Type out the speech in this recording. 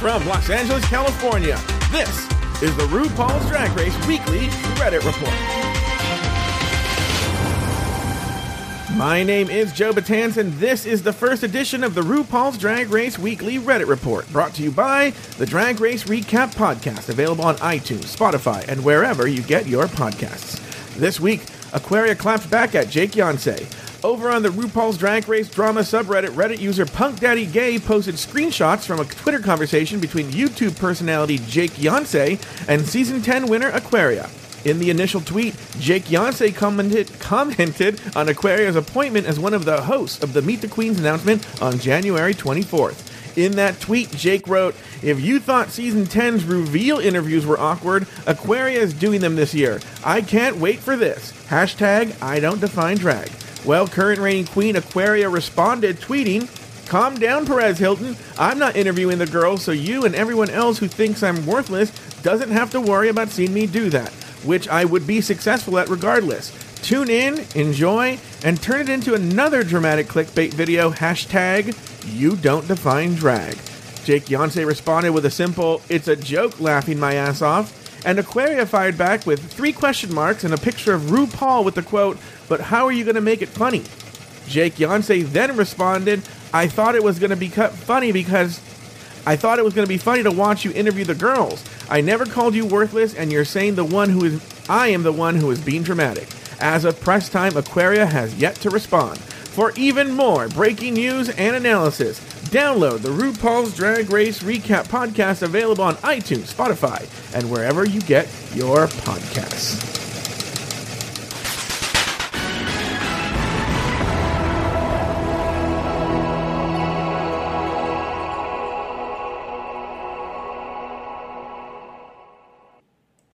from Los Angeles, California, this is the RuPaul's Drag Race Weekly Reddit Report. My name is Joe Batans, and this is the first edition of the RuPaul's Drag Race Weekly Reddit Report, brought to you by the Drag Race Recap Podcast, available on iTunes, Spotify, and wherever you get your podcasts. This week, Aquaria clapped back at Jake Yonsei. Over on the RuPaul's Drag Race drama subreddit, Reddit user Punk Daddy Gay posted screenshots from a Twitter conversation between YouTube personality Jake Yonsei and season 10 winner Aquaria. In the initial tweet, Jake Yonsei commented, commented on Aquaria's appointment as one of the hosts of the Meet the Queens announcement on January 24th. In that tweet, Jake wrote, If you thought season 10's reveal interviews were awkward, Aquaria is doing them this year. I can't wait for this. Hashtag I don't define drag. Well, current reigning queen Aquaria responded, tweeting, Calm down, Perez Hilton. I'm not interviewing the girl, so you and everyone else who thinks I'm worthless doesn't have to worry about seeing me do that, which I would be successful at regardless. Tune in, enjoy, and turn it into another dramatic clickbait video. Hashtag you don't define drag. Jake Yonsei responded with a simple, it's a joke, laughing my ass off. And Aquaria fired back with three question marks and a picture of RuPaul with the quote, but how are you going to make it funny? Jake Yonsei then responded, I thought it was going to be funny because I thought it was going to be funny to watch you interview the girls. I never called you worthless, and you're saying the one who is I am the one who is being dramatic. As of press time, Aquaria has yet to respond. For even more breaking news and analysis, download the RuPaul's Drag Race Recap podcast available on iTunes, Spotify, and wherever you get your podcasts.